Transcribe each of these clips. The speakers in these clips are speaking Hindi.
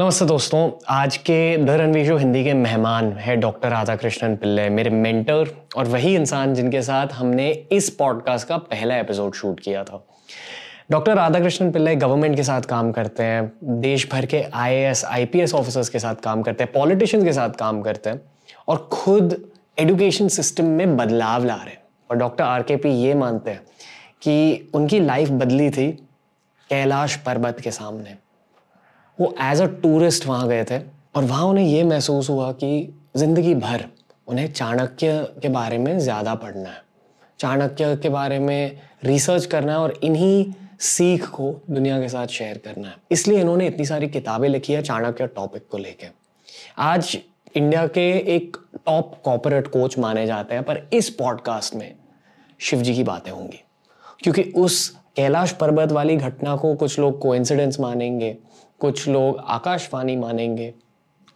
नमस्ते दोस्तों, आज के द रणवीर शो हिंदी के मेहमान है डॉक्टर राधा कृष्णन पिल्ले, मेरे मेंटर और वही इंसान जिनके साथ हमने इस पॉडकास्ट का पहला एपिसोड शूट किया था। डॉक्टर राधा कृष्णन पिल्ले गवर्नमेंट के साथ काम करते हैं देश भर के आईएएस आईपीएस ऑफिसर्स के साथ काम करते हैं पॉलिटिशियंस के साथ काम करते हैं और खुद एजुकेशन सिस्टम में बदलाव ला रहे हैं। और डॉक्टर आर के पी ये मानते हैं कि उनकी लाइफ बदली थी कैलाश पर्वत के सामने। वो एज अ टूरिस्ट वहाँ गए थे और वहाँ उन्हें ये महसूस हुआ कि ज़िंदगी भर उन्हें चाणक्य के बारे में ज़्यादा पढ़ना है। चाणक्य के बारे में रिसर्च करना है और इन्हीं सीख को दुनिया के साथ शेयर करना है। इसलिए इन्होंने इतनी सारी किताबें लिखी है चाणक्य टॉपिक को लेके। आज इंडिया के एक टॉप कॉपोरेट कोच माने जाते हैं, पर इस पॉडकास्ट में शिव जी की बातें होंगी। क्योंकि उस कैलाश पर्वत वाली घटना को कुछ लोग कोइंसिडेंस मानेंगे कुछ लोग आकाशवाणी मानेंगे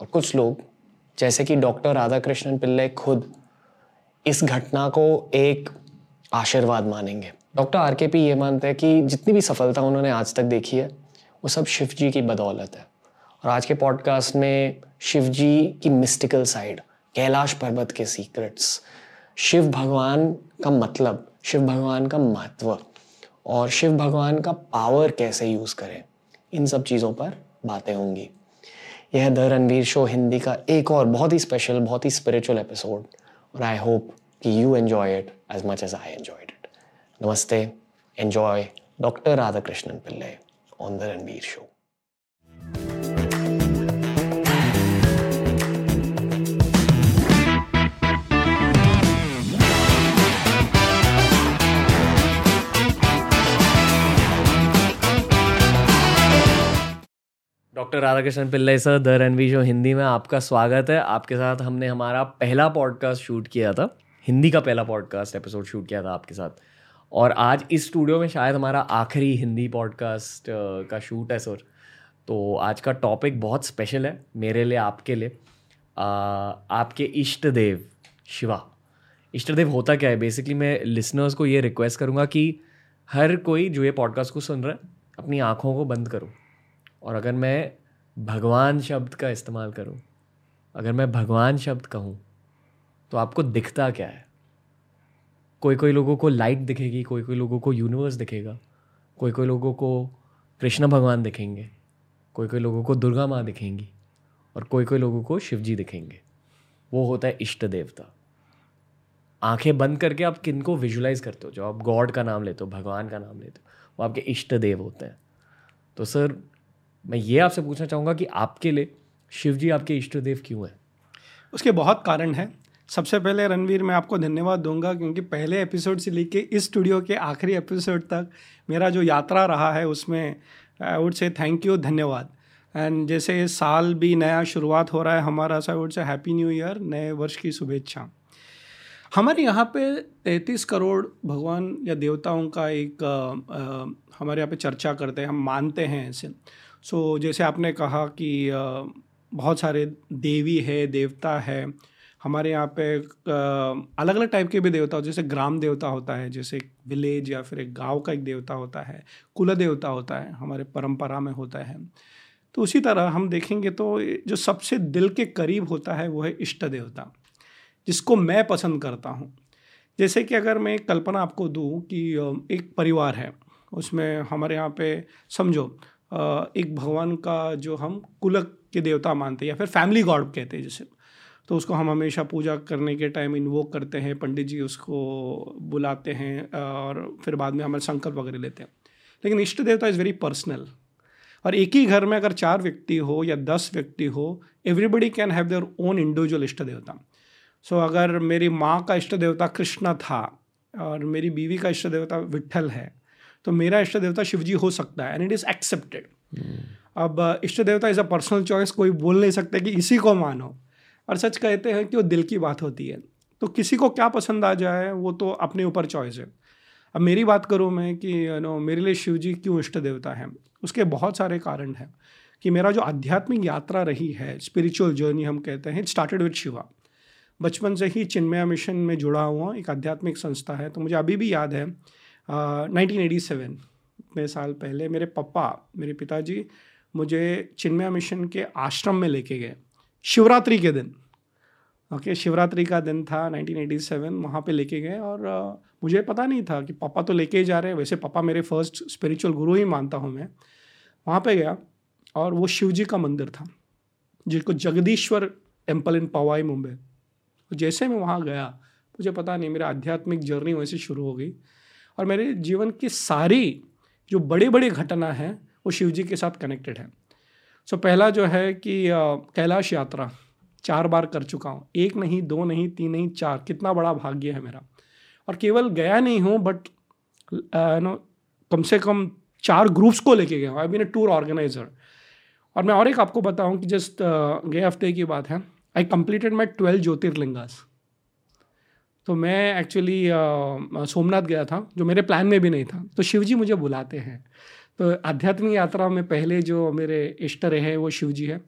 और कुछ लोग, जैसे कि डॉक्टर राधा कृष्णन पिल्ले खुद इस घटना को एक आशीर्वाद मानेंगे। डॉक्टर आर के पी ये मानते हैं कि जितनी भी सफलता उन्होंने आज तक देखी है, वो सब शिव जी की बदौलत है। और आज के पॉडकास्ट में शिव जी की मिस्टिकल साइड कैलाश पर्वत के सीक्रेट्स शिव भगवान का मतलब शिव भगवान का महत्व और शिव भगवान का पावर कैसे यूज़ करें, इन सब चीज़ों पर बातें होंगी। यह द रणवीर शो हिंदी का एक और बहुत ही स्पेशल बहुत ही स्पिरिचुअल एपिसोड और आई होप कि you enjoy it as much as I enjoyed it नमस्ते enjoy doctor Radha Krishnan Pillai on the Ranveer show. Doctor Radhakrishnan Pillai sir the Ranveer show Hindi में आपका स्वागत है। आपके साथ हमने हमारा पहला पॉडकास्ट शूट किया था। हिंदी का पहला पॉडकास्ट एपिसोड शूट किया था आपके साथ। और आज इस स्टूडियो में शायद हमारा आखिरी हिंदी पॉडकास्ट का शूट है सर तो आज का टॉपिक बहुत स्पेशल है मेरे लिए आपके लिए। आ, आपके इष्ट देव शिवा। इष्ट देव होता क्या है? बेसिकली मैं लिसनर्स को ये रिक्वेस्ट करूँगा कि हर कोई जो ये पॉडकास्ट को सुन रहा है अपनी आँखों को बंद करो। और अगर मैं भगवान शब्द का इस्तेमाल करूँ, अगर मैं भगवान शब्द कहूँ तो आपको दिखता क्या है? कोई कोई लोगों को लाइट दिखेगी कोई कोई लोगों को यूनिवर्स दिखेगा कोई कोई लोगों को कृष्ण भगवान दिखेंगे कोई कोई लोगों को दुर्गा माँ दिखेंगी और कोई कोई लोगों को शिव जी दिखेंगे। वो होता है इष्ट देवता। आँखें बंद करके आप किन को विजुलाइज करते हो? जो आप गॉड का नाम लेते हो, भगवान का नाम लेते हो, वो आपके इष्ट देव होते हैं। तो सर मैं ये आपसे पूछना चाहूँगा कि आपके लिए शिव जी आपके इष्ट देव क्यों हैं? उसके बहुत कारण हैं। सबसे पहले रणवीर मैं आपको धन्यवाद दूँगा क्योंकि पहले एपिसोड से लेके इस स्टूडियो के आखिरी एपिसोड तक मेरा जो यात्रा रहा है उसमें I would say thank you धन्यवाद। एंड जैसे साल भी नया शुरुआत हो रहा है हमारा so would say happy new year नए वर्ष की शुभेच्छा। हमारे यहाँ पे तैंतीस करोड़ भगवान या देवताओं का एक आ, आ, हमारे यहाँ पे चर्चा करते हैं हम मानते हैं ऐसे सो so, जैसे आपने कहा कि बहुत सारे देवी है देवता है। हमारे यहाँ पे अलग अलग टाइप के भी देवता होते जैसे ग्राम देवता होता है जैसे विलेज या फिर एक गाँव का एक देवता होता है कुल देवता होता है हमारे परंपरा में होता है। तो उसी तरह हम देखेंगे तो जो सबसे दिल के करीब होता है वो है इष्ट देवता जिसको मैं पसंद करता हूँ। जैसे कि अगर मैं कल्पना आपको दूँ कि एक परिवार है उसमें हमारे यहाँ पे समझो एक भगवान का जो हम कुलक के देवता मानते हैं या फिर फैमिली गॉड कहते हैं जैसे। तो उसको हम हमेशा पूजा करने के टाइम इन्वोक करते हैं, पंडित जी उसको बुलाते हैं और फिर बाद में हमारे संकल्प वगैरह लेते हैं। लेकिन इष्ट देवता इज़ वेरी पर्सनल और एक ही घर में अगर चार व्यक्ति हो या दस व्यक्ति हो everybody can have their own individual इष्ट देवता। सो अगर मेरी माँ का इष्ट देवता कृष्ण था और मेरी बीवी का इष्ट देवता विठल है तो मेरा इष्ट देवता शिव जी हो सकता है एंड इट इज़ एक्सेप्टेड अब इष्ट देवता इज़ अ पर्सनल चॉइस कोई बोल नहीं सकते कि इसी को मानो। और सच कहते हैं कि वो दिल की बात होती है। तो किसी को क्या पसंद आ जाए, वो तो अपने ऊपर चॉइस है। अब मेरी बात करूँ मैं कि यू नो मेरे लिए शिव जी क्यों इष्ट देवता है? उसके बहुत सारे कारण हैं। कि मेरा जो आध्यात्मिक यात्रा रही है स्पिरिचुअल जर्नी हम कहते हैं स्टार्टेड विद शिवा बचपन से ही चिन्मया मिशन में जुड़ा हुआ एक आध्यात्मिक संस्था है तो मुझे अभी भी याद है नाइनटीन सेवन में साल पहले मेरे पापा मेरे पिताजी मुझे चिन्मया मिशन के आश्रम में लेके गए शिवरात्रि के दिन। ओके शिवरात्रि का दिन था 1987 वहाँ पे लेके गए और uh, मुझे पता नहीं था कि पापा तो लेके ही जा रहे हैं। वैसे पापा मेरे फ़र्स्ट स्पिरिचुअल गुरु ही मानता हूँ मैं। वहाँ पे गया और वो शिव जी का मंदिर था जिसको जगदीश्वर टेंपल इन पवाई मुंबई जैसे मैं वहाँ गया मुझे पता नहीं मेरा आध्यात्मिक जर्नी वैसे शुरू हो गई। और मेरे जीवन की सारी जो बड़ी बड़ी घटना हैं वो शिव जी के साथ कनेक्टेड है। सो so, पहला जो है कि कैलाश यात्रा चार बार कर चुका हूँ। एक नहीं दो नहीं तीन नहीं चार। कितना बड़ा भाग्य है मेरा। और केवल गया नहीं हूँ बट नो कम से कम चार ग्रुप्स को लेके गया हूँ। I been a tour organizer और मैं और एक आपको बताऊँ कि जस्ट गए हफ़्ते की बात है। I completed my twelve jyotirlingas. तो मैं एक्चुअली सोमनाथ गया था जो मेरे प्लान में भी नहीं था। तो शिव जी मुझे बुलाते हैं। तो आध्यात्मिक यात्रा में पहले जो मेरे इष्ट रहे वो शिव जी है।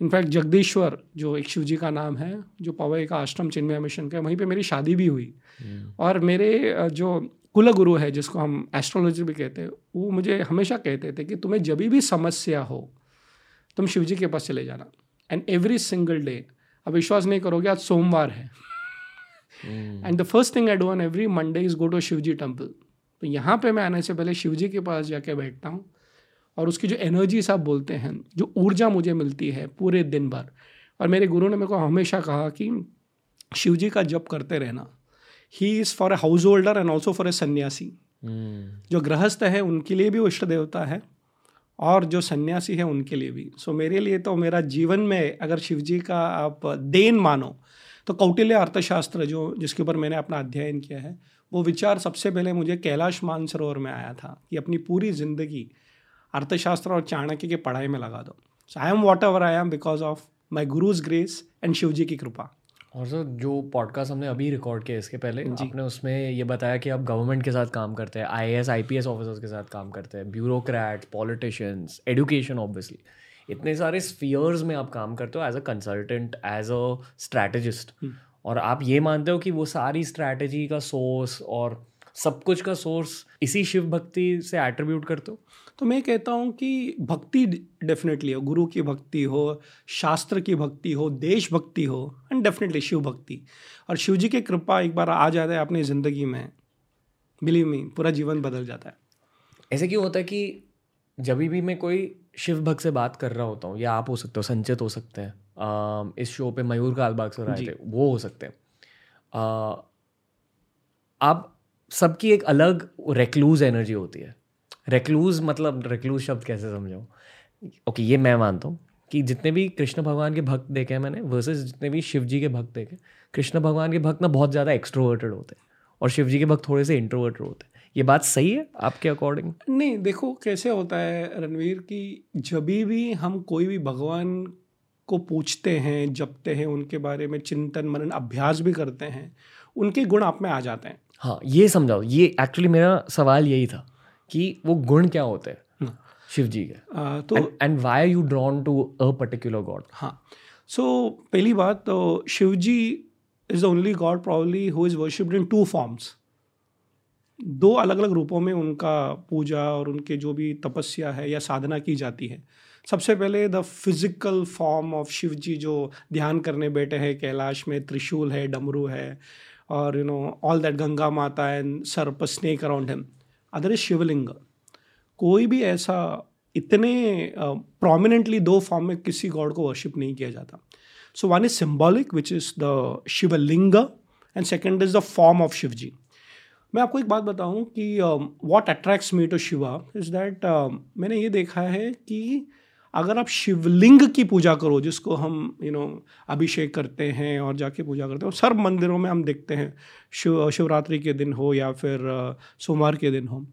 इनफैक्ट जगदीश्वर जो एक शिव जी का नाम है जो पवई का आश्रम चिन्मय मिशन का वहीं पे मेरी शादी भी हुई। हम्म। और मेरे जो कुल गुरु है जिसको हम एस्ट्रोलॉजी भी कहते हैं वो मुझे हमेशा कहते थे कि तुम्हें जब भी समस्या हो तुम शिव जी के पास चले जाना। एंड एवरी सिंगल डे अब विश्वास नहीं करोगे आज सोमवार है। And the first thing I do on every Monday is go to Shiv ji temple तो यहाँ पे मैं आने से पहले शिव जी के पास जाके बैठता हूँ और उसकी जो एनर्जी आप बोलते हैं जो ऊर्जा मुझे मिलती है पूरे दिन भर। और मेरे गुरु ने मेरे को हमेशा कहा कि शिव जी का जप करते रहना। He is for a householder and also for a sanyasi जो गृहस्थ है उनके लिए भी इष्ट देवता है और जो सन्यासी है उनके लिए भी। सो so, मेरे लिए तो मेरा जीवन में अगर शिव जी का आप देन मानो तो कौटिल्य अर्थशास्त्र जो जिसके ऊपर मैंने अपना अध्ययन किया है वो विचार सबसे पहले मुझे कैलाश मानसरोवर में आया था कि अपनी पूरी ज़िंदगी अर्थशास्त्र और चाणक्य की पढ़ाई में लगा दो। So I am whatever I am because of my guru's grace and Shiv ji की कृपा। और सर जो पॉडकास्ट हमने अभी रिकॉर्ड किया इसके पहले आपने उसमें ये बताया कि आप गवर्नमेंट के साथ काम करते हैं I S I P S officers के साथ काम करते हैं ब्यूरोक्रेट पॉलिटिशियंस एडुकेशन ऑब्वियसली इतने सारे स्फीयर्स में आप काम करते हो as a consultant as a strategist और आप ये मानते हो कि वो सारी स्ट्रैटेजी का सोर्स और सब कुछ का सोर्स इसी शिव भक्ति से एट्रीब्यूट करते हो? तो मैं कहता हूँ कि भक्ति डेफिनेटली हो गुरु की भक्ति हो शास्त्र की भक्ति हो देश भक्ति हो एंड डेफिनेटली शिव भक्ति. और शिव जी की कृपा एक बार आ जाता है अपनी ज़िंदगी में. बिलीव मी पूरा जीवन बदल जाता है. ऐसे क्यों होता है कि जब भी मैं कोई शिव भक्त से बात कर रहा होता हूँ या आप हो सकते हो संचित हो सकते हैं। इस शो पे मयूर कालबाग से आए थे वो हो सकते हैं। आप सबकी एक अलग रेक्लूज एनर्जी होती है। रेक्लूज मतलब रेक्लूज शब्द कैसे समझाऊँ? ओके ये मैं मानता हूँ कि जितने भी कृष्ण भगवान के भक्त देखे हैं मैंने वर्सेस जितने भी शिव जी के भक्त देखे कृष्ण भगवान के भक्त ना बहुत ज़्यादा एक्सट्रोवर्टेड होते हैं और शिव जी के भक्त थोड़े से इंट्रोवर्टेड होते हैं। ये बात सही है आपके अकॉर्डिंग नहीं देखो कैसे होता है रणवीर कि जब भी हम कोई भी भगवान को पूछते हैं जपते हैं उनके बारे में चिंतन मनन अभ्यास भी करते हैं उनके गुण आप में आ जाते हैं। हाँ ये समझाओ ये एक्चुअली मेरा सवाल यही था कि वो गुण क्या होते हैं हाँ। शिव जी के? तो and why are you drawn to a particular god हाँ सो so, पहली बात तो Shiv ji is the only god probably who is worshipped in two forms दो अलग अलग रूपों में उनका पूजा और उनके जो भी तपस्या है या साधना की जाती है। सबसे पहले the physical form of Shiv ji जो ध्यान करने बैठे हैं कैलाश में त्रिशूल है डमरू है और you know all that Ganga Mata and सर्प snake around him other is Shivling. कोई भी ऐसा इतने प्रोमिनेंटली uh, दो फॉर्म में किसी गॉड को वर्शिप नहीं किया जाता। So one is symbolic which is the Shivling and second is the form of Shiv ji मैं आपको एक बात बताऊँ कि what attracts me to Shiva is that मैंने ये देखा है कि अगर आप शिवलिंग की पूजा करो, जिसको हम यू नो अभिषेक करते हैं और जाके पूजा करते हैं सर्व मंदिरों में हम देखते हैं, शिव, शिवरात्रि के दिन हो या फिर सोमवार के दिन हो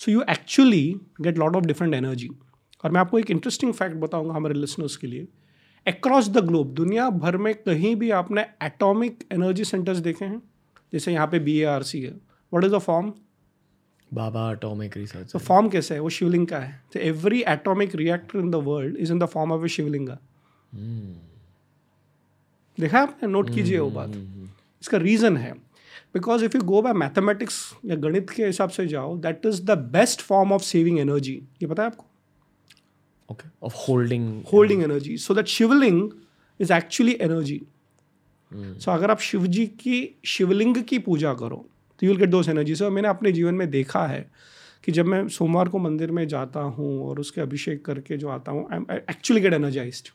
so you actually get lot of different energy और मैं आपको एक इंटरेस्टिंग फैक्ट बताऊँगा हमारे लिसनर्स के लिए। अक्रॉस द ग्लोब दुनिया भर में कहीं भी आपने एटॉमिक एनर्जी सेंटर्स देखे हैं? जैसे यहाँ पे बी ए आर सी है। What is the form Bhabha atomic research तो फॉर्म कैसे है वो शिवलिंग का है तो every atomic reactor in the world is in the form of a Shivlinga देखा आपने नोट कीजिए वो बात इसका रीज़न है because if you go by mathematics या गणित के हिसाब से जाओ that is the best form of saving energy ये पता है आपको okay. Of holding holding energy. so that Shivling is actually energy so अगर आप शिव जी की शिवलिंग की पूजा करो तो you'll get those energy so मैंने अपने जीवन में देखा है कि जब मैं सोमवार को मंदिर में जाता हूँ और उसके अभिषेक करके जो आता हूँ आई एक्चुअली गेट एनर्जाइज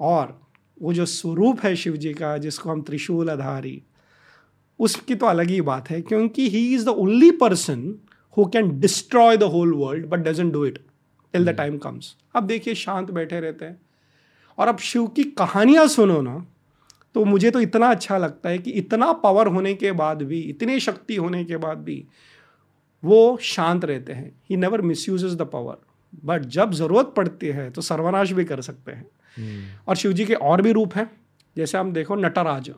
और वो जो स्वरूप है शिव जी का जिसको हम त्रिशूल आधारी उसकी तो अलग ही बात है क्योंकि he is the only person who can destroy the whole world but doesn't do it till the time comes अब देखिए शांत बैठे रहते हैं। और अब शिव की कहानियाँ सुनो ना तो मुझे तो इतना अच्छा लगता है कि इतना पावर होने के बाद भी इतनी शक्ति होने के बाद भी वो शांत रहते हैं। He never misuse the power but जब ज़रूरत पड़ती है तो सर्वनाश भी कर सकते हैं। hmm. और शिव जी के और भी रूप हैं। जैसे हम देखो नटराज।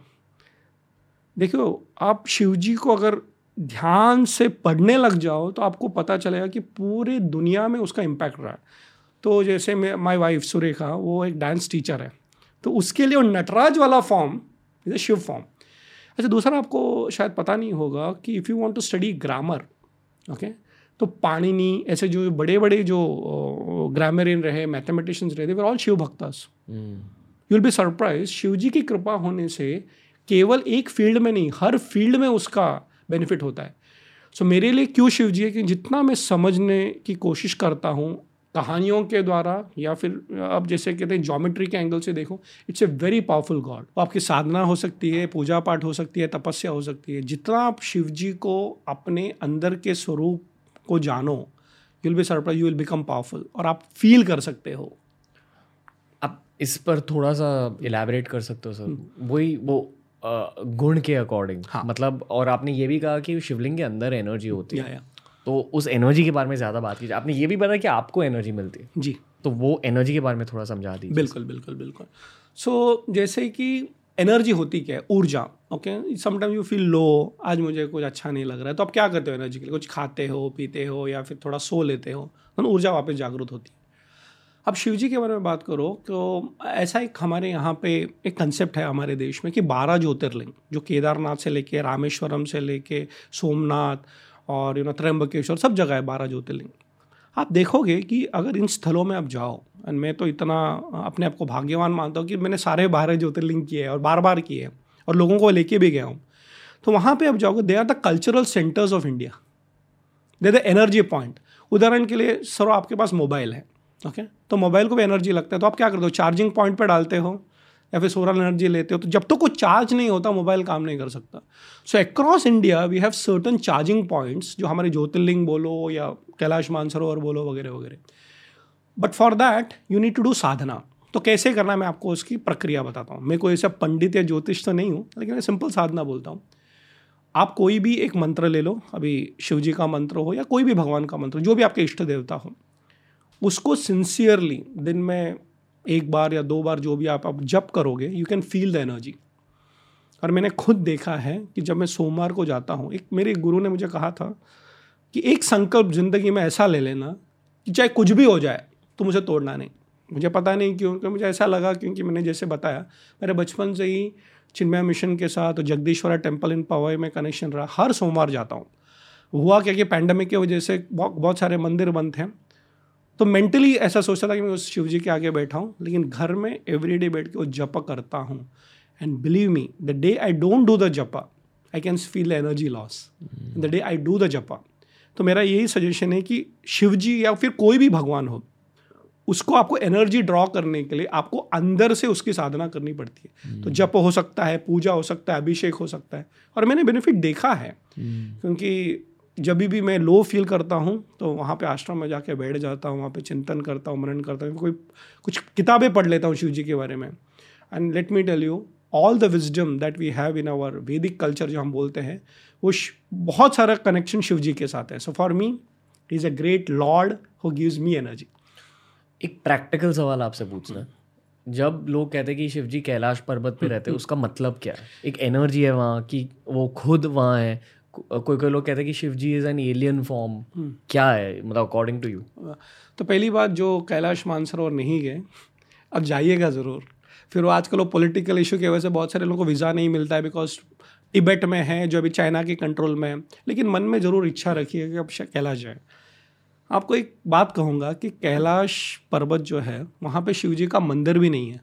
देखो आप शिव जी को अगर ध्यान से पढ़ने लग जाओ तो आपको पता चलेगा कि पूरे दुनिया में उसका इम्पैक्ट रहा है। तो जैसे माई वाइफ सुरेखा वो एक डांस टीचर है। तो उसके लिए वो नटराज वाला form is a Shiv form अच्छा दूसरा आपको शायद पता नहीं होगा कि if you want to study grammar okay तो पाणिनी ऐसे जो बड़े बड़े जो ग्रामरियन रहे मैथमेटिशियंस रहे वे all Shiv bhaktas. You will be surprise Shiv ji की कृपा होने से केवल एक फ़ील्ड में नहीं हर फ़ील्ड में उसका बेनिफिट होता है. सो so, मेरे लिए क्यों शिव जी है कि जितना मैं समझने की कोशिश करता हूँ कहानियों के द्वारा या फिर आप जैसे कहते हैं जोमेट्री के एंगल से देखो it's a very powerful god आपकी साधना हो सकती है पूजा पाठ हो सकती है तपस्या हो सकती है जितना आप शिव जी को अपने अंदर के स्वरूप को जानो you will be surprise you will become powerful और आप फील कर सकते हो आप इस पर थोड़ा सा इलेबरेट कर सकते हो सर हम्म। वही वो गुण के अकॉर्डिंग हाँ. मतलब और आपने ये भी कहा कि शिवलिंग के अंदर एनर्जी होती है. तो उस एनर्जी के बारे में ज़्यादा बात कीजिए। आपने ये भी बताया कि आपको एनर्जी मिलती है। जी। तो वो एनर्जी के बारे में थोड़ा समझा दीजिए। बिल्कुल बिल्कुल बिल्कुल। सो so, जैसे कि एनर्जी होती क्या है? ऊर्जा okay sometime you feel low आज मुझे कुछ अच्छा नहीं लग रहा है तो आप क्या करते हो एनर्जी के लिए? कुछ खाते हो पीते हो या फिर थोड़ा सो लेते हो? तो ऊर्जा वापस जागरूक होती है। अब शिव जी के बारे में बात करो तो ऐसा एक हमारे यहाँ पे एक कंसेप्ट है हमारे देश में कि बारह ज्योतिर्लिंग जो केदारनाथ से लेके रामेश्वरम से लेके सोमनाथ और यू नो त्रम्बकेश्वर सब जगह है, बारह ज्योतिर्लिंग। आप देखोगे कि अगर इन स्थलों में आप जाओ एंड मैं तो इतना अपने आप को भाग्यवान मानता हूँ कि मैंने सारे बारह ज्योतिर्लिंग किए हैं और बार बार किए हैं और लोगों को लेके भी गया हूँ। तो वहाँ पे आप जाओगे they are the cultural centres of India they the energy point उदाहरण के लिए, सर, आपके पास मोबाइल है ओके okay? तो मोबाइल को भी एनर्जी लगता है तो आप क्या करते हो? चार्जिंग पॉइंट पर डालते हो। या फिर सोलर एनर्जी लेते हो तो जब तक तो कोई चार्ज नहीं होता मोबाइल काम नहीं कर सकता। So across India we have certain charging points जो हमारे ज्योतिर्लिंग बोलो या कैलाश मानसरोवर बोलो, वगैरह वगैरह। But for that you need to do sadhana. तो कैसे करना मैं आपको उसकी प्रक्रिया बताता हूँ। मैं कोई ऐसा पंडित या ज्योतिष तो नहीं हूँ, लेकिन मैं सिंपल साधना बोलता हूँ। आप कोई भी एक मंत्र ले लो, अभी शिव जी का मंत्र हो या कोई भी भगवान का मंत्र, जो भी आपके इष्ट देवता हो, उसको सिंसियरली दिन में एक बार या दो बार जो भी आप अब जप करोगे you can feel the energy और मैंने खुद देखा है कि जब मैं सोमवार को जाता हूँ, एक मेरे गुरु ने मुझे कहा था कि एक संकल्प ज़िंदगी में ऐसा ले लेना कि चाहे कुछ भी हो जाए तो मुझे तोड़ना नहीं। मुझे पता नहीं क्यों, क्योंकि मुझे ऐसा लगा क्योंकि मैंने जैसे बताया, मेरे बचपन से ही चिन्मय मिशन के साथ जगदीश्वरा टेंपल इन पवई में कनेक्शन रहा। हर सोमवार जाता हूँ। हुआ क्या कि पैंडमिक की वजह से बहुत बहुत सारे मंदिर बंद थे। तो मेंटली ऐसा सोचता था कि मैं उस शिव जी के आगे बैठा हूँ लेकिन घर में एवरी डे बैठ के वो जप करता हूँ and believe me the day I don't do the japa I can feel energy loss the day I do the japa तो मेरा यही सजेशन है कि शिव जी या फिर कोई भी भगवान हो उसको आपको एनर्जी ड्रॉ करने के लिए आपको अंदर से उसकी साधना करनी पड़ती है तो hmm. जप हो सकता है पूजा हो सकता है अभिषेक हो सकता है और मैंने बेनिफिट देखा है hmm. क्योंकि जब भी मैं लो फील करता हूँ तो वहाँ पे आश्रम में जाके बैठ जाता हूँ, वहाँ पे चिंतन करता हूँ, मनन करता हूँ, कोई कुछ किताबें पढ़ लेता हूँ शिव जी के बारे में। And let me tell you all the wisdom that we have in our Vedic culture जो हम बोलते हैं, वो बहुत सारा कनेक्शन शिव जी के साथ है। So for me is a great lord who gives me energy एक प्रैक्टिकल सवाल आपसे पूछना। जब लोग कहते हैं कि शिव जी कैलाश पर्वत पे रहते हैं, उसका मतलब क्या है? एक एनर्जी है वहाँ की वो खुद वहाँ है कोई कोई लोग कहते हैं कि Shiv ji is an alien form क्या है? मतलब अकॉर्डिंग टू यू तो पहली बात जो कैलाश मानसरोवर नहीं गए अब जाइएगा ज़रूर। फिर वो आजकल वो पॉलिटिकल इशू की वजह से बहुत सारे लोगों को वीज़ा नहीं मिलता है बिकॉज़ टिबेट में है जो अभी चाइना के कंट्रोल में है। लेकिन मन में ज़रूर इच्छा रखिए कि अब कैलाश जाए। आपको एक बात कहूँगा कि कैलाश पर्वत जो है वहाँ पे शिव जी का मंदिर भी नहीं है।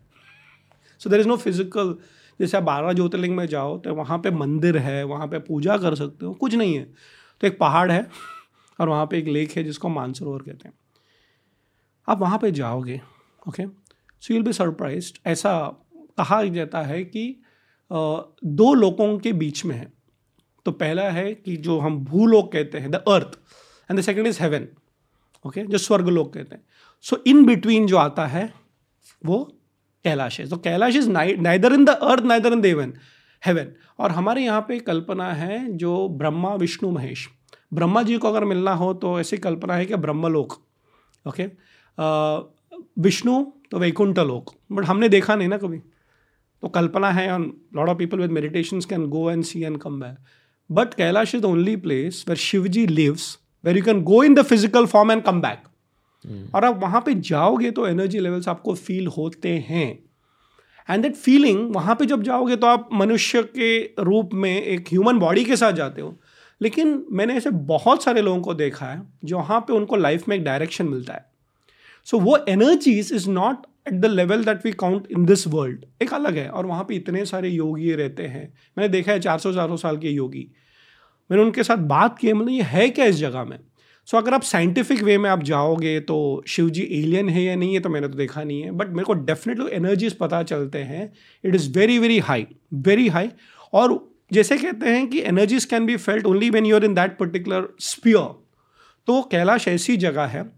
So there is no physical जैसे आप बारह ज्योतिर्लिंग में जाओ तो वहाँ पे मंदिर है, वहाँ पे पूजा कर सकते हो, कुछ नहीं है। तो एक पहाड़ है और वहाँ पे एक लेक है जिसको मानसरोवर कहते हैं। आप वहाँ पे जाओगे okay so you'll be surprise ऐसा कहा जाता है कि दो लोगों के बीच में है। तो पहला है कि जो हम भूलोक कहते हैं the earth and the second is heaven okay जो स्वर्ग लोग कहते हैं। सो इन बिटवीन जो आता है, वो कैलाश है। तो Kailash is neither in the earth neither in Devan heaven और हमारे यहाँ पे कल्पना है जो ब्रह्मा, विष्णु, महेश। ब्रह्मा जी को अगर मिलना हो तो ऐसी कल्पना है कि ब्रह्मलोक ओके विष्णु तो वैकुंठ लोक बट हमने देखा नहीं ना कभी। तो कल्पना है on lot of people with meditation can go and see and come back but Kailash is the only place where Shiv ji lives where you can go in the physical form and come back और आप वहाँ पे जाओगे तो एनर्जी लेवल्स आपको फील होते हैं। एंड दैट फीलिंग वहाँ पे जब जाओगे तो आप मनुष्य के रूप में एक ह्यूमन बॉडी के साथ जाते हो। लेकिन मैंने ऐसे बहुत सारे लोगों को देखा है जो वहाँ पे उनको लाइफ में एक डायरेक्शन मिलता है। सो so, वो energies is not at the level that we count in this world एक अलग है और वहाँ पे इतने सारे योगी रहते हैं। मैंने देखा है चार सौ चार सौ साल के योगी। मैंने उनके साथ बात की मतलब ये है क्या इस जगह में? सो so, अगर आप साइंटिफिक वे में आप जाओगे तो शिव जी एलियन है या नहीं है तो मैंने तो देखा नहीं है बट मेरे को डेफिनेटली एनर्जीज पता चलते हैं। It is very very high very high और जैसे कहते हैं कि energies can be felt only when you're in that particular sphere तो कैलाश ऐसी जगह है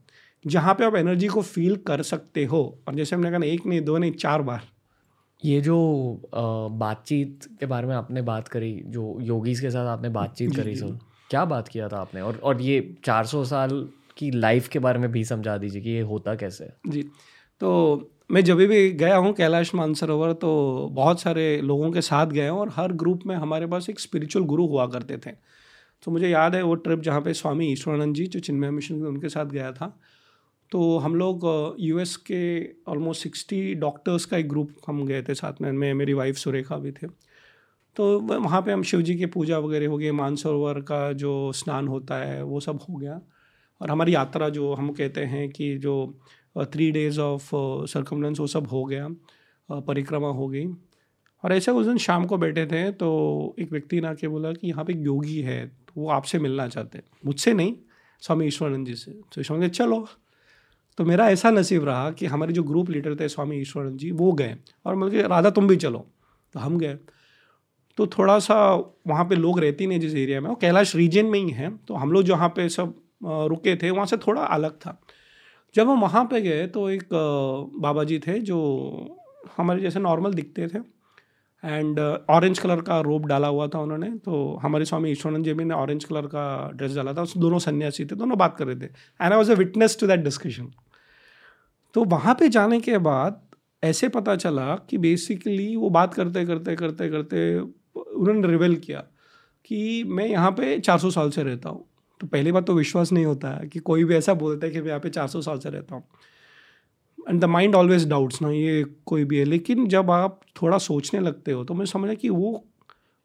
जहाँ पे आप एनर्जी को फील कर सकते हो। और जैसे हमने कहा एक नहीं दो नहीं चार बार। ये जो बातचीत के बारे में आपने बात करी जो योगीज के साथ आपने बातचीत करी सर क्या बात किया था आपने? और और ये 400 साल की लाइफ के बारे में भी समझा दीजिए कि ये होता कैसे जी तो मैं जब भी गया हूँ कैलाश मानसरोवर तो बहुत सारे लोगों के साथ गए हूँ और हर ग्रुप में हमारे पास एक स्पिरिचुअल गुरु हुआ करते थे। तो मुझे याद है वो ट्रिप जहाँ पे स्वामी ईश्वरानंद जी, जो चिन्मय मिशन उनके साथ गया था तो हम लोग यूएस के ऑलमोस्ट सिक्सटी डॉक्टर्स का एक ग्रुप हम गए थे साथ में, मैं, मेरी वाइफ सुरेखा भी थे। तो वहाँ पे हम शिव जी की पूजा वगैरह हो गई, मानसरोवर का जो स्नान होता है, वो सब हो गया। और हमारी यात्रा जो हम कहते हैं कि जो थ्री डेज़ ऑफ़ सरकमलेंस वो सब हो गया परिक्रमा हो गई। और ऐसे उस दिन शाम को बैठे थे तो एक व्यक्ति ने आके बोला कि यहाँ पे योगी है तो वो आपसे मिलना चाहते हैं। मुझसे नहीं, स्वामी ईश्वरानंद जी से। तो ईश्वरानंद चलो। तो मेरा ऐसा नसीब रहा कि हमारे जो ग्रुप लीडर थे, स्वामी ईश्वरानंद जी, वो गए। और मुझे राधा, तुम भी चलो। तो हम गए। तो थोड़ा सा वहाँ पे लोग रहते नहीं जिस एरिया में। वो कैलाश रीजन में ही है तो हम लोग जहाँ पे सब रुके थे, वहाँ से थोड़ा अलग था। जब हम वहाँ पे गए तो एक बाबा जी थे जो हमारे जैसे नॉर्मल दिखते थे। एंड ऑरेंज कलर का रोप डाला हुआ था उन्होंने तो हमारे स्वामी ईश्वरानंद जी ने ऑरेंज कलर का ड्रेस डाला था। उस दोनों सन्यासी थे, दोनों बात कर रहे थे। And I was a witness to that discussion तो वहाँ पे जाने के बाद ऐसे पता चला कि बेसिकली वो बात करते करते करते करते उन्होंने रिवेल किया कि मैं यहाँ पे 400 साल से रहता हूँ। तो पहली बात तो विश्वास नहीं होता है कि कोई भी ऐसा बोलता है कि मैं यहाँ पे 400 साल से रहता हूँ। And the mind always doubts ना, ये कोई भी है। लेकिन जब आप थोड़ा सोचने लगते हो तो मैं समझा कि वो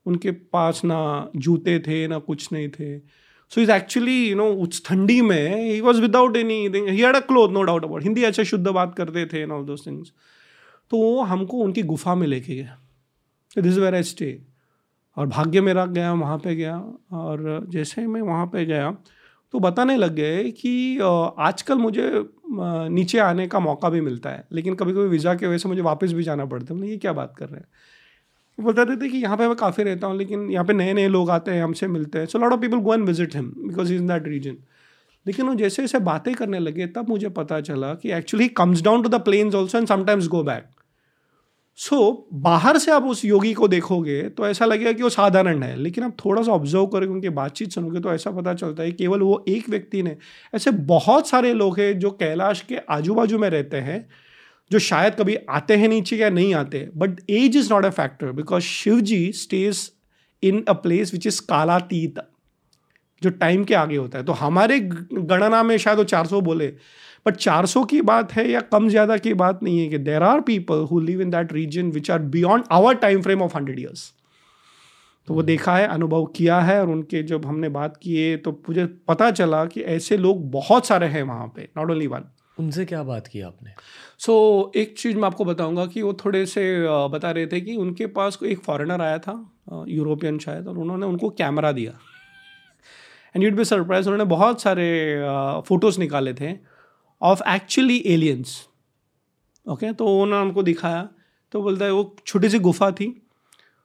उनके पास ना जूते थे, ना कुछ नहीं थे। So is actually you know उस ठंडी में he was without any he had a cloth no doubt about Hindi अच्छा शुद्ध बात करते थे ऑल दोज थिंग्स तो वो हमको उनकी गुफा में लेके गए। दिस वेर आई स्टे और भाग्य मेरा गया, वहाँ पे गया और जैसे मैं वहाँ पे गया तो बताने लग गए कि आजकल मुझे नीचे आने का मौका भी मिलता है, लेकिन कभी कभी वीज़ा की वजह से मुझे वापस भी जाना पड़ता है। ये क्या बात कर रहे हैं? बताते थे कि यहाँ पे मैं काफ़ी रहता हूँ, लेकिन यहाँ पे नए नए लोग आते हैं, हमसे मिलते हैं। So lot of people go and visit him because is in that region लेकिन वो जैसे जैसे बातें करने लगे, तब मुझे पता चला कि actually comes down to the plains also and sometimes go back so so, बाहर से आप उस योगी को देखोगे तो ऐसा लगेगा कि वो साधारण है। लेकिन आप थोड़ा सा ऑब्ज़र्व करोगे उनकी बातचीत सुनोगे तो ऐसा पता चलता है केवल वो एक व्यक्ति ने ऐसे बहुत सारे लोग हैं जो कैलाश के आजू बाजू में रहते हैं जो शायद कभी आते हैं नीचे या नहीं आते। But age is not a factor because Shiv ji stays in a place which is कालातीत जो टाइम के आगे होता है। तो हमारे गणना में शायद वो 400 बोले बट 400 की बात है या कम ज़्यादा की बात नहीं है कि there are people who live in that region which are beyond our time frame of hundred years तो वो देखा है अनुभव किया है और उनके जब हमने बात किए तो मुझे पता चला कि ऐसे लोग बहुत सारे हैं वहाँ पे नॉट ओनली वन उनसे क्या बात की आपने? सो so, एक चीज़ मैं आपको बताऊँगा कि वो थोड़े से बता रहे थे कि उनके पास कोई एक फॉरेनर आया था यूरोपियन शायद और उन्होंने उनको कैमरा दिया। एंड यूड बी सरप्राइज़ उन्होंने बहुत सारे फ़ोटोज़ निकाले थे ऑफ़ एक्चुअली एलियंस ओके तो उन्होंने हमको दिखाया तो बोलता है वो छोटी सी गुफा थी।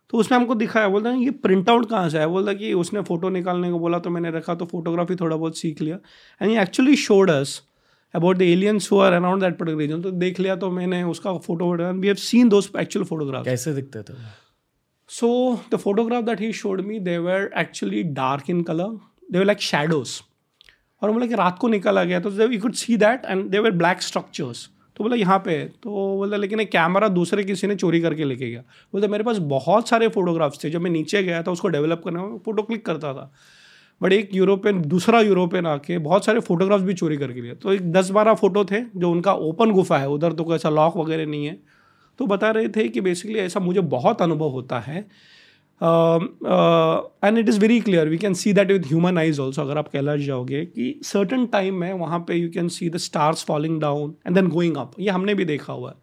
तो उसने हमको दिखाया बोलता है ये प्रिंट आउट कहाँ से आया? बोलता कि उसने फ़ोटो निकालने को बोला तो मैंने रखा तो फोटोग्राफी थोड़ा बहुत सीख लिया। एंड ये actually showed us about the aliens who are around that particular region तो देख लिया तो मैंने उसका photo we have seen those actual photograph कैसे दिखते थे? So the photograph that he showed me they were actually dark in colour they were like shadows और बोला कि रात को निकला गया तो you could see that and they were black structures तो बोला, यहाँ पे। तो बोला, लेकिन एक कैमरा दूसरे किसी ने चोरी करके लेके गया। बोलते मेरे पास बहुत सारे फोटोग्राफ्स थे जब मैं नीचे गया था, उसको डेवलप करने में फ़ोटो क्लिक करता था। बट एक यूरोपियन दूसरा यूरोपियन आके बहुत सारे फोटोग्राफ्स भी चोरी करके लिया तो एक दस बारह फ़ोटो थे जो उनका ओपन गुफा है, उधर तो कोई ऐसा लॉक वगैरह नहीं है। तो बता रहे थे कि बेसिकली ऐसा मुझे बहुत अनुभव होता है and it is very clear we can see that with human eyes also अगर आप कैलाश जाओगे कि सर्टन टाइम में वहाँ पे you can see the stars falling down and then going up ये हमने भी देखा हुआ है।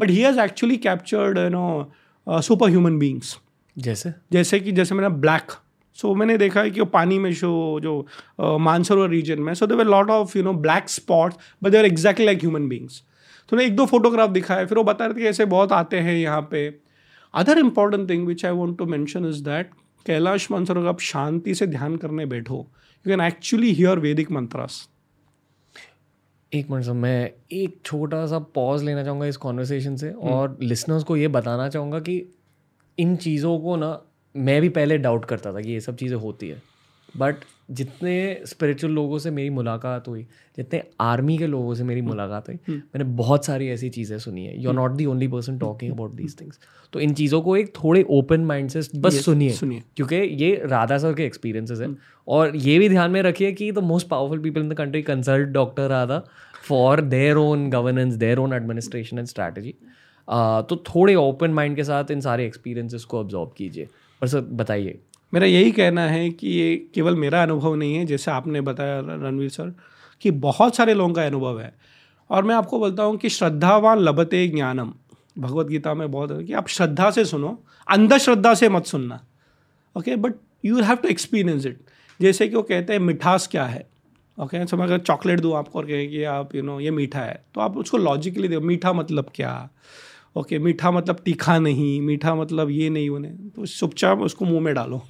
But he has actually captured you know superhuman beings जैसे? जैसे कि जैसे मैंने ब्लैक सो so, मैंने देखा है कि वो पानी में शो जो uh, मानसरोवर रीजन में so there lot of you know black spots but there exactly like human beings तो एक दो फोटोग्राफ दिखाया फिर वो बता रहे थे कि ऐसे बहुत आते हैं यहाँ पे। Other important thing which I want to mention is that Kailash mantra आप शांति से ध्यान करने बैठो। यू कैन एक्चुअली हियर वैदिक मंत्रास एक मिनट सर मैं एक छोटा सा पॉज लेना चाहूँगा इस कॉन्वर्सेशन से hmm. और लिसनर्स को ये बताना चाहूँगा कि इन चीज़ों को ना मैं भी पहले डाउट करता था कि ये सब चीज़ें होती है। बट जितने स्पिरिचुअल लोगों से मेरी मुलाकात हुई जितने आर्मी के लोगों से मेरी हम्म। मुलाकात हुई हम्म। मैंने बहुत सारी ऐसी चीज़ें सुनी है। You are not the only person talking about these things तो इन चीज़ों को एक थोड़े ओपन माइंड से बस सुनिए सुनिए। क्योंकि ये राधा सर के एक्सपीरियंसेस है। हम्म। और ये भी ध्यान में रखिए कि the most powerful people in the country consult doctor Radha for their own governance their own administration and strategy तो थोड़े ओपन माइंड के साथ इन सारे एक्सपीरियंसेस को ऑब्जॉर्व कीजिए। और सर बताइए मेरा यही कहना है कि ये केवल मेरा अनुभव नहीं है जैसे आपने बताया रणवीर सर कि बहुत सारे लोगों का अनुभव है। और मैं आपको बोलता हूँ कि श्रद्धावान लभते ज्ञानम। भगवत गीता में बहुत है कि आप श्रद्धा से सुनो अंधश्रद्धा से मत सुनना। Okay but you have to experience it जैसे कि वो कहते हैं मिठास क्या है? Okay okay? so, मैं अगर चॉकलेट दूँ आपको और कहें कि आप यू you नो know, ये मीठा है तो आप उसको लॉजिकली दो मीठा मतलब क्या? ओके okay, मीठा मतलब तीखा नहीं मीठा मतलब ये नहीं होने तो चुपचाप उसको मुँह में डालो।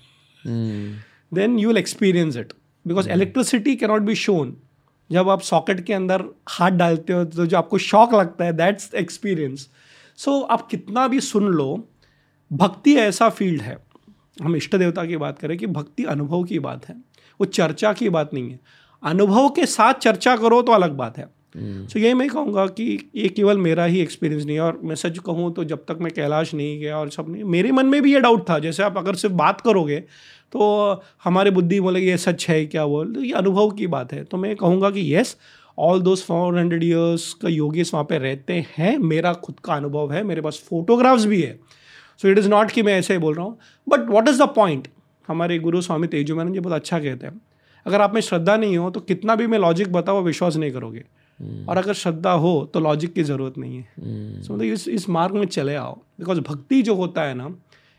Then you will experience it because electricity cannot be shown जब आप सॉकेट के अंदर हाथ डालते हो तो जो आपको शौक लगता है दैट्स एक्सपीरियंस सो आप कितना भी सुन लो भक्ति ऐसा फ़ील्ड है। हम इष्ट देवता की बात करें कि भक्ति अनुभव की बात है। वो चर्चा की बात नहीं है। अनुभव के साथ चर्चा करो तो अलग बात है। सो यही मैं कहूँगा कि ये केवल मेरा ही एक्सपीरियंस नहीं है और मैं सच कहूँ तो जब तक मैं कैलाश नहीं गया और सब नहीं, मेरे मन में भी ये डाउट था। जैसे आप अगर सिर्फ़ बात करोगे तो हमारे बुद्धि बोले ये सच है क्या बोल तो ये अनुभव की बात है। तो मैं कहूँगा कि yes all those four hundred years का योगेश वहाँ पे रहते हैं। मेरा खुद का अनुभव है, मेरे पास फोटोग्राफ्स भी है। सो इट इज़ नॉट कि मैं ऐसे ही बोल रहा हूँ। But what is the point हमारे गुरु स्वामी तेजु मैंने जी बहुत अच्छा कहते हैं। अगर आप में श्रद्धा नहीं हो तो कितना भी मैं लॉजिक बताओ विश्वास नहीं करोगे. और अगर श्रद्धा हो तो लॉजिक की ज़रूरत नहीं है। सो hmm. मतलब इस इस मार्ग में चले आओ। बिकॉज़ भक्ति जो होता है ना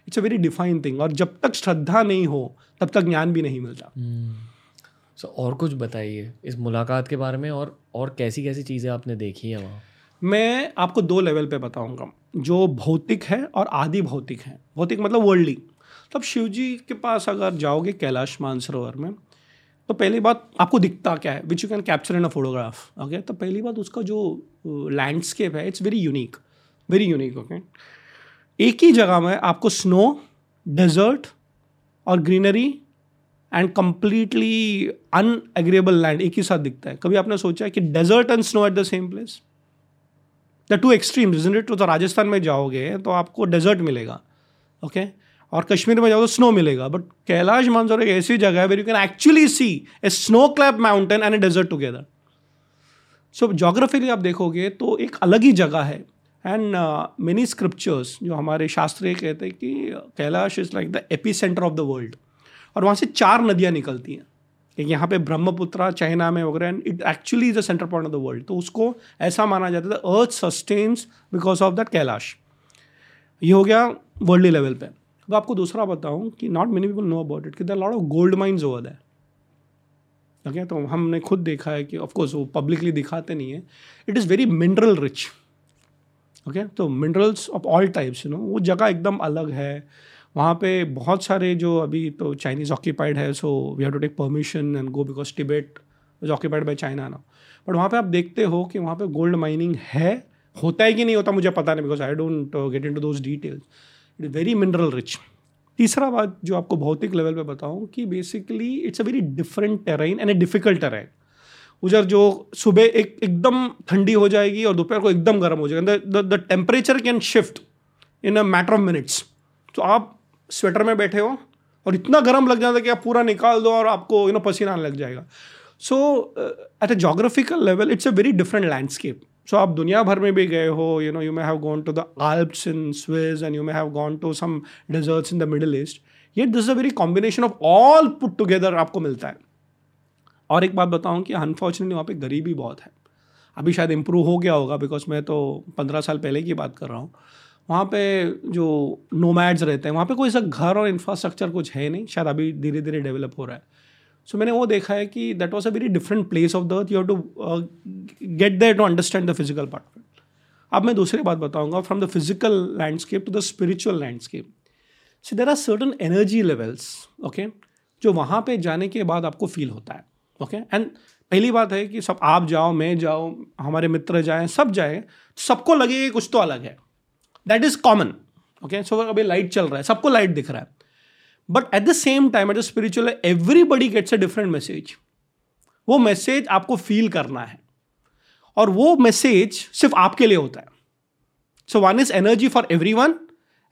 it's a very define thing और जब तक श्रद्धा नहीं हो तब तक ज्ञान भी नहीं मिलता। सो hmm. so, और कुछ बताइए इस मुलाकात के बारे में और और कैसी कैसी चीज़ें आपने देखी हैं वहाँ? मैं आपको दो लेवल पे बताऊँगा। जो भौतिक है और आदि भौतिक है। भौतिक मतलब वर्ल्डली तब शिव जी के पास अगर जाओगे कैलाश मानसरोवर में तो पहली बात आपको दिखता क्या है? Which you can capture in a photograph okay तो पहली बात उसका जो लैंडस्केप है it's very unique very unique okay एक ही जगह में आपको स्नो डेजर्ट और greenery and completely unarable land एक ही साथ दिखता है। कभी आपने सोचा है कि desert and snow at the same place the two extremes it तो राजस्थान में जाओगे तो आपको डेजर्ट मिलेगा ओके okay? और कश्मीर में जाओ तो स्नो मिलेगा। बट कैलाश मानसरोवर एक ऐसी जगह है where you can actually see a snow clad mountain and a desert together so geographically आप देखोगे तो एक अलग ही जगह है। एंड मेनी स्क्रिप्चर्स जो हमारे शास्त्रीय कहते हैं कि Kailash is like the epicentre of the world और वहाँ से चार नदियाँ निकलती हैं। एक यहाँ पे ब्रह्मपुत्रा, चाइना में वगैरह and it actually is the centre point of the world तो उसको ऐसा माना जाता था earth sustains because of that Kailash. ये हो गया वर्ल्ड लेवल पे। अब आपको दूसरा बताऊँ कि not many people know about it कि the lot of gold mines over that okay तो हमने खुद देखा है कि ऑफकोर्स वो पब्लिकली दिखाते नहीं है. It is very mineral rich okay तो minerals of all types you know वो जगह एकदम अलग है. वहाँ पे बहुत सारे जो अभी तो चाइनीज़ ऑक्यूपाइड है so we have to take permission and go because Tibet is occupied by China ना बट वहाँ पे आप देखते हो कि वहाँ पे गोल्ड माइनिंग है, होता है कि नहीं होता मुझे पता नहीं because I don't get into those details it very mineral rich तीसरा बात जो आपको भौतिक लेवल पे बताऊँ कि basically it's a very different terrain and a difficult terrain उधर जो सुबह एक, एकदम ठंडी हो जाएगी और दोपहर को एकदम गर्म हो जाएगा। The temperature can shift in a matter of minutes तो आप स्वेटर में बैठे हो और इतना गर्म लग जाता है कि आप पूरा निकाल दो और आपको यू नो पसीना आने लग जाएगा। So at a geographical level it's a very different landscape so आप दुनिया भर में भी गए हो you know you may have gone to the Alps in Swiss and you may have gone to some deserts in the Middle East ये this a very combination of all put together आपको मिलता है। और एक बात बताऊँ कि अनफॉर्चुनेटली वहाँ पे गरीबी बहुत है। अभी शायद इम्प्रूव हो गया होगा बिकॉज़ मैं तो पंद्रह साल पहले की बात कर रहा हूँ। वहाँ पे जो नोमैड्स रहते हैं, वहाँ पे कोई ऐसा घर और इंफ्रास्ट्रक्चर कुछ है नहीं। शायद अभी धीरे धीरे डेवलप हो रहा है। सो मैंने वो देखा है कि that was a very different place of the earth you have to get there to understand the physical part अब मैं दूसरी बात बताऊँगा from the physical landscape to the spiritual landscape so there are certain energy levels okay जो वहाँ पे जाने के बाद आपको फील होता है ओके okay? एंड पहली बात है कि सब आप जाओ, मैं जाओ हमारे मित्र जाएँ, सब जाए सबको लगे कुछ तो अलग है। That is common okay so अभी लाइट चल रहा है, सबको लाइट दिख रहा है। But at the same time at the spiritual everybody gets a different message वो मैसेज आपको फील करना है। और वो मैसेज सिर्फ़ आपके लिए होता है। So one is energy for everyone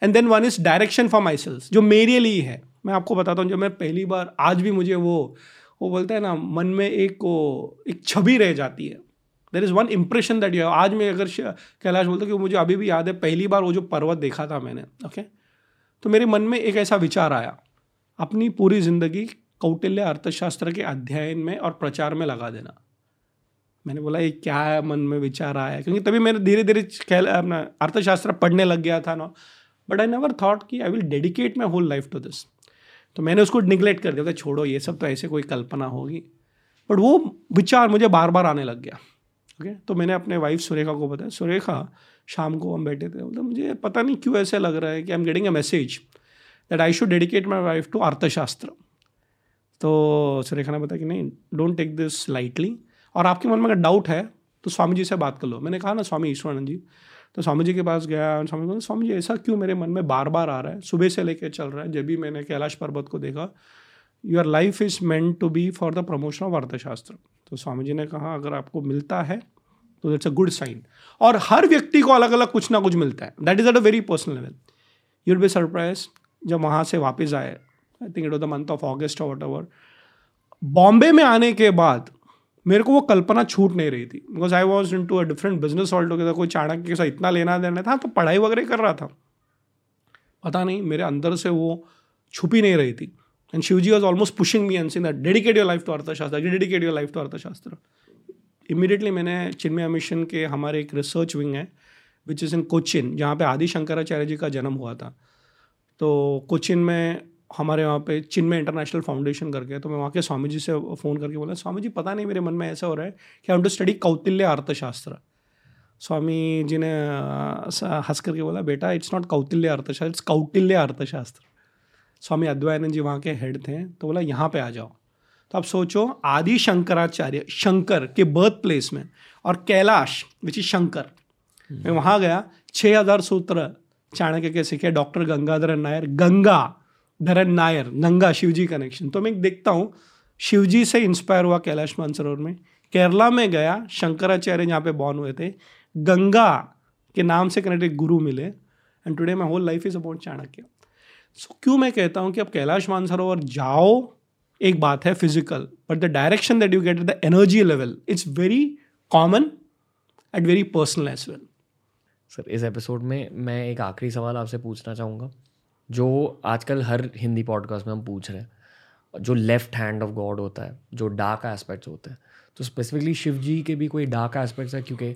and then one is direction for myself जो मेरे लिए है। मैं आपको बताता हूँ, जब मैं पहली बार, आज भी मुझे वो वो बोलते हैं ना, मन में एक वो, एक छवि रह जाती है। There is one impression that you आज मैं अगर कैलाश बोलता कि मुझे अभी भी याद है, पहली बार वो जो पर्वत देखा था मैंने ओके तो मेरे मन में एक ऐसा विचार आया। अपनी पूरी ज़िंदगी कौटिल्य अर्थशास्त्र के अध्ययन में और प्रचार में लगा देना। मैंने बोला, ये क्या है? मन में विचार आया क्योंकि तभी मैंने धीरे धीरे अपना अर्थशास्त्र पढ़ने लग गया था ना। बट आई नेवर थॉट कि I will dedicate my whole life to this तो मैंने उसको निगलेक्ट कर दिया। था छोड़ो, ये सब तो ऐसे कोई कल्पना होगी। बट वो विचार मुझे बार बार आने लग गया। ओके तो मैंने अपने वाइफ सुरेखा को बताया, सुरेखा, शाम को हम बैठे थे। मतलब मुझे पता नहीं क्यों ऐसे लग रहा है कि I am getting a message that I should dedicate my life to Arthashastra. तो सुरेखा ने बताया कि नहीं डोंट टेक दिस लाइटली और आपके मन में अगर डाउट है तो स्वामी जी से बात कर लो। मैंने कहा ना, स्वामी ईश्वरानंद जी। तो स्वामी जी के पास गया, स्वामी बोला, स्वामी जी, ऐसा क्यों मेरे मन में बार बार आ रहा है? सुबह से लेकर चल रहा है, जब भी मैंने कैलाश पर्वत को देखा your life is meant to be for the promotion of Arthashastra. तो स्वामी जी ने कहा, अगर आपको मिलता है तो इट्स अ गुड साइन और हर व्यक्ति को अलग अलग कुछ ना कुछ मिलता है। That is at a very personal level you'll be surprise जब वहाँ से वापस आए I think it was the month of August और वट एवर बॉम्बे में आने के बाद मेरे को वो कल्पना छूट नहीं रही थी। Because I was into a different business altogether कोई चाणक्य के साथ इतना लेना देना था तो पढ़ाई वगैरह कर रहा था। पता नहीं, मेरे अंदर से वो छुपी नहीं रही थी। And Shivji was almost pushing me and that dedicate your life to Arthashastra dedicate your life to Arthashastra immediately मैंने चिन्मय मिशन के हमारे एक रिसर्च विंग है विच इज़ इन कोचिन जहाँ पे आदि शंकराचार्य जी का जन्म हुआ था। तो कोचिन में हमारे वहाँ पे चिन्मय इंटरनेशनल फाउंडेशन करके तो मैं वहाँ के स्वामी जी से फ़ोन करके बोला, स्वामी जी, पता नहीं मेरे मन में ऐसा हो रहा है कि I am to study Kautilya Arthashastra Swami ji ने हंस करके बोला, बेटा इट्स नॉट कौतिल्य अर्थशास्त्र इट्स कौटिल्य अर्थशास्त्र स्वामी अद्वैनंद जी वहाँ के हेड थे तो बोला, यहाँ पे आ जाओ। तो आप सोचो, आदि शंकराचार्य, शंकर के बर्थ प्लेस में और कैलाश विच इज़ शंकर, मैं वहाँ गया छः हज़ार सूत्र चाणक्य के सीखे डॉक्टर गंगाधरन नायर, गंगा धरन नायर गंगा शिवजी कनेक्शन तो मैं देखता हूँ, शिवजी से इंस्पायर हुआ कैलाश मानसरोवर में। केरला में गया, शंकराचार्य जहाँ पे बॉर्न हुए थे, गंगा के नाम से कनेक्टेड गुरु मिले। And today my whole life is about Chanakya. So क्यों मैं कहता हूँ कि अब कैलाश मानसरोवर जाओ, एक बात है physical but the direction that you get the energy level it's very common at very personal as well sir, इस एपिसोड में मैं एक आखिरी सवाल आपसे पूछना चाहूँगा, जो आजकल हर हिंदी पॉडकास्ट में हम पूछ रहे हैं, जो लेफ़्ट हैंड ऑफ़ गॉड होता है, जो डार्क एस्पेक्ट्स होते हैं। तो स्पेसिफिकली शिव जी के भी कोई डार्क एस्पेक्ट्स है, क्योंकि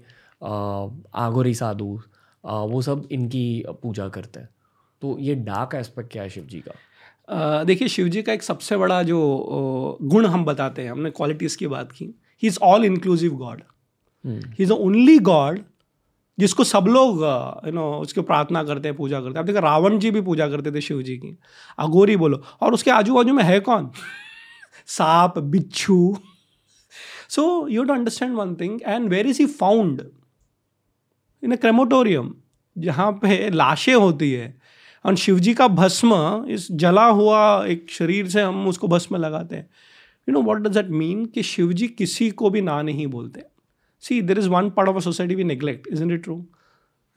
आगोरी साधु वो सब इनकी पूजा करते हैं। तो ये डार्क एस्पेक्ट क्या है शिव जी का देखिए शिव जी का एक सबसे बड़ा जो गुण हम बताते हैं हमने क्वालिटीज़ की बात की he is all inclusive god he is the only god जिसको सब लोग यू नो उसकी प्रार्थना करते हैं पूजा करते हैं। अब देखो रावण जी भी पूजा करते थे शिव जी की। अगोरी बोलो और उसके आजू बाजू में है कौन? सांप बिच्छू। So you to understand one thing and where is he found in a crematorium जहाँ पे लाशें होती है। और शिव जी का भस्म, इस जला हुआ एक शरीर से हम उसको भस्म लगाते हैं। You know what does that mean कि शिव जी किसी को भी ना नहीं बोलते। See there is one part of a society we neglect isn't it true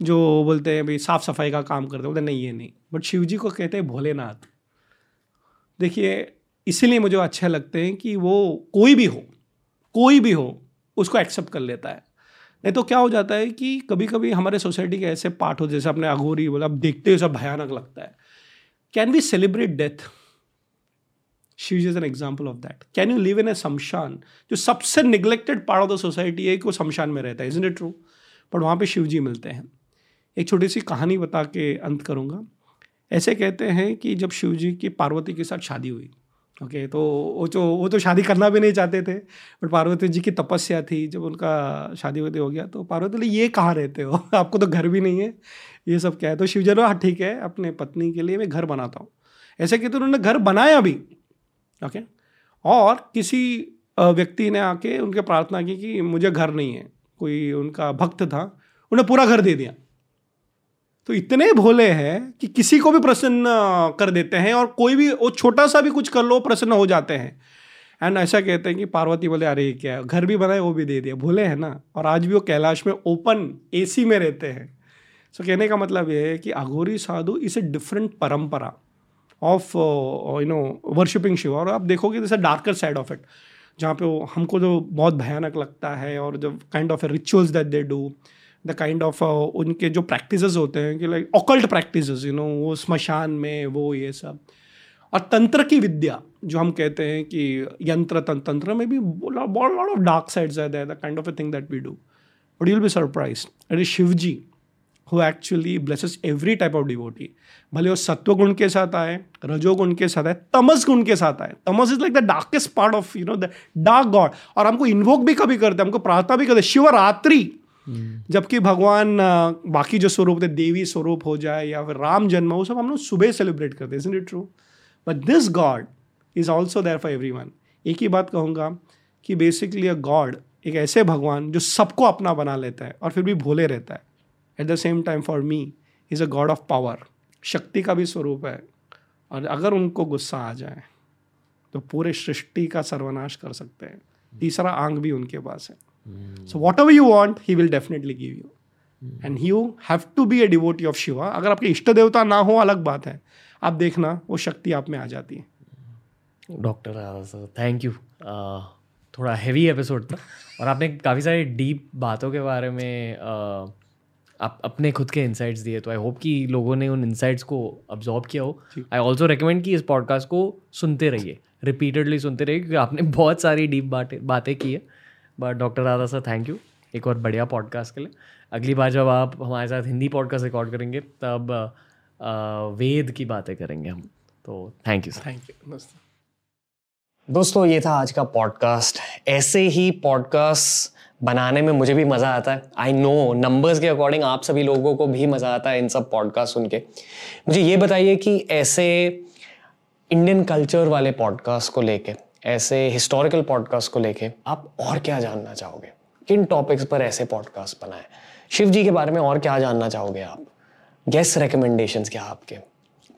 जो बोलते हैं, भाई साफ़ सफ़ाई का काम करते बोलते नहीं, ये नहीं। बट शिव जी को कहते हैं, भोलेनाथ। देखिए, इसीलिए मुझे अच्छे लगते हैं कि वो कोई भी हो, कोई भी हो, उसको एक्सेप्ट कर लेता है। नहीं तो क्या हो जाता है कि कभी कभी हमारे सोसाइटी के ऐसे पार्ट हो, जैसे अपने अघोरी बोला, अब देखते हुए सब भयानक लगता है। Can we celebrate death she is an example of that can you live in a shamshan जो सबसे neglected part of the society है कि वो शमशान में रहता है इज़ इट ट्रू बट वहाँ पे शिव जी मिलते हैं। एक छोटी सी कहानी बता के अंत करूँगा। ऐसे कहते हैं कि जब शिव जी की पार्वती के साथ शादी हुई ओके तो वो जो, वो तो शादी करना भी नहीं चाहते थे बट पार्वती जी की तपस्या थी जब उनका शादी वादी हो गया। तो पार्वती ये कहाँ रहते हो? आपको तो घर भी नहीं है। ये सब क्या है? तो शिव जी हाँ ठीक है, अपने पत्नी के लिए मैं घर बनाता हूँ। ऐसे कहते उन्होंने घर बनाया भी। ओके और किसी व्यक्ति ने आके उनके प्रार्थना की कि मुझे घर नहीं है। कोई उनका भक्त था, उन्हें पूरा घर दे दिया। तो इतने भोले हैं कि किसी को भी प्रसन्न कर देते हैं और कोई भी वो छोटा सा भी कुछ कर लो प्रसन्न हो जाते हैं। एंड ऐसा कहते हैं कि पार्वती बोले अरे क्या घर भी बनाए वो भी दे दिया। भोले हैं ना? और आज भी वो कैलाश में ओपन एसी में रहते हैं। सो so, कहने का मतलब ये है कि Aghori sadhu is a different parampara of you know worshipping Shiv और आप देखोगे जैसे डार्कर साइड ऑफ़ इट जहाँ पे वो हमको जो बहुत भयानक लगता है और जो kind of rituals that they do the kind of उनके जो प्रैक्टिस होते हैं कि like occult practice you know वो स्मशान में, वो ये सब। और तंत्र की विद्या, जो हम कहते हैं कि यंत्र तंत्र में भी लॉट ऑफ़ डार्क साइड्स है the kind of a thing that we do but you'll be surprise अरे Shiv ji who actually blesses every type of devotee भले वो सत्व गुण के साथ आए, रजोगुण के साथ आए तमस गुण के साथ आए। Tamas is like the darkest part of you know the dark god और हमको इन्वोक भी कभी करते हैं, हमको प्रार्थना भी करते शिवरात्रि. जबकि भगवान बाकी जो स्वरूप थे, देवी स्वरूप हो जाए या फिर राम जन्म वो सब हम लोग सुबह सेलिब्रेट करते हैं it true but this god is also there for every एक ही बात कहूँगा कि बेसिकली अ गॉड एक ऐसे भगवान जो सबको अपना बना लेता है और फिर भी भोले रहता है। At the same time for me is a god of power शक्ति का भी स्वरूप है। और अगर उनको गुस्सा आ जाए तो पूरे सृष्टि का सर्वनाश कर सकते हैं। तीसरा आंग भी उनके पास है। So whatever you want he will definitely give you and you have to be a devotee of Shiva अगर आपके इष्ट देवता ना हो अलग बात है। आप देखना वो शक्ति आप में आ जाती है। डॉक्टर थैंक यू थोड़ा हैवी एपिसोड था। और आपने काफ़ी सारी डीप बातों के बारे में uh, आप अपने खुद के इंसाइट्स दिए। तो आई होप कि लोगों ने उन इंसाइट्स को अब्जॉर्ब किया हो। आई ऑल्सो रिकमेंड कि इस पॉडकास्ट को सुनते रहिए। रिपीटेडली सुनते रहिए क्योंकि आपने बहुत सारी डीप बातें बातें की है। But doctor Dada sir thank you एक और बढ़िया पॉडकास्ट के लिए। अगली बार जब आप हमारे साथ हिंदी पॉडकास्ट रिकॉर्ड करेंगे तब वेद की बातें करेंगे हम। तो थैंक यू थैंक यू दोस्तों ये था आज का पॉडकास्ट ऐसे ही पॉडकास्ट बनाने में मुझे भी मज़ा आता है। आई नो नंबर्स के अकॉर्डिंग आप सभी लोगों को भी मज़ा आता है इन सब पॉडकास्ट सुन के। मुझे ये बताइए कि ऐसे इंडियन कल्चर वाले पॉडकास्ट को लेके ऐसे हिस्टोरिकल पॉडकास्ट को लेके आप और क्या जानना चाहोगे? किन टॉपिक्स पर ऐसे पॉडकास्ट बनाए? शिव जी के बारे में और क्या जानना चाहोगे आप? गेस्ट रिकमेंडेशन क्या आपके?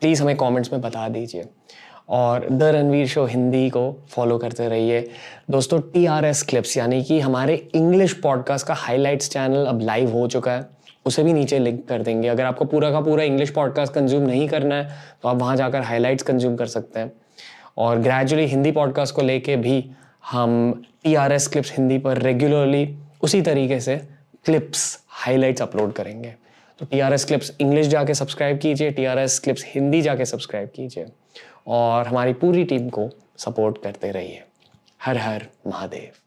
प्लीज़ हमें कमेंट्स में बता दीजिए। और द रणवीर शो हिंदी को फॉलो करते रहिए। दोस्तों टी आर एस क्लिप्स यानी कि हमारे इंग्लिश पॉडकास्ट का हाईलाइट्स चैनल अब लाइव हो चुका है। उसे भी नीचे लिंक कर देंगे। अगर आपको पूरा का पूरा इंग्लिश पॉडकास्ट कंज्यूम नहीं करना है तो आप वहाँ जाकर हाईलाइट्स कंज्यूम कर सकते हैं। और ग्रेजुअली हिंदी पॉडकास्ट को लेके भी हम T R S clips Hindi पर रेगुलरली उसी तरीके से क्लिप्स हाईलाइट्स अपलोड करेंगे। तो T R S clips English जाके सब्सक्राइब कीजिए T R S clips Hindi जाके सब्सक्राइब कीजिए और हमारी पूरी टीम को सपोर्ट करते रहिए। हर हर महादेव।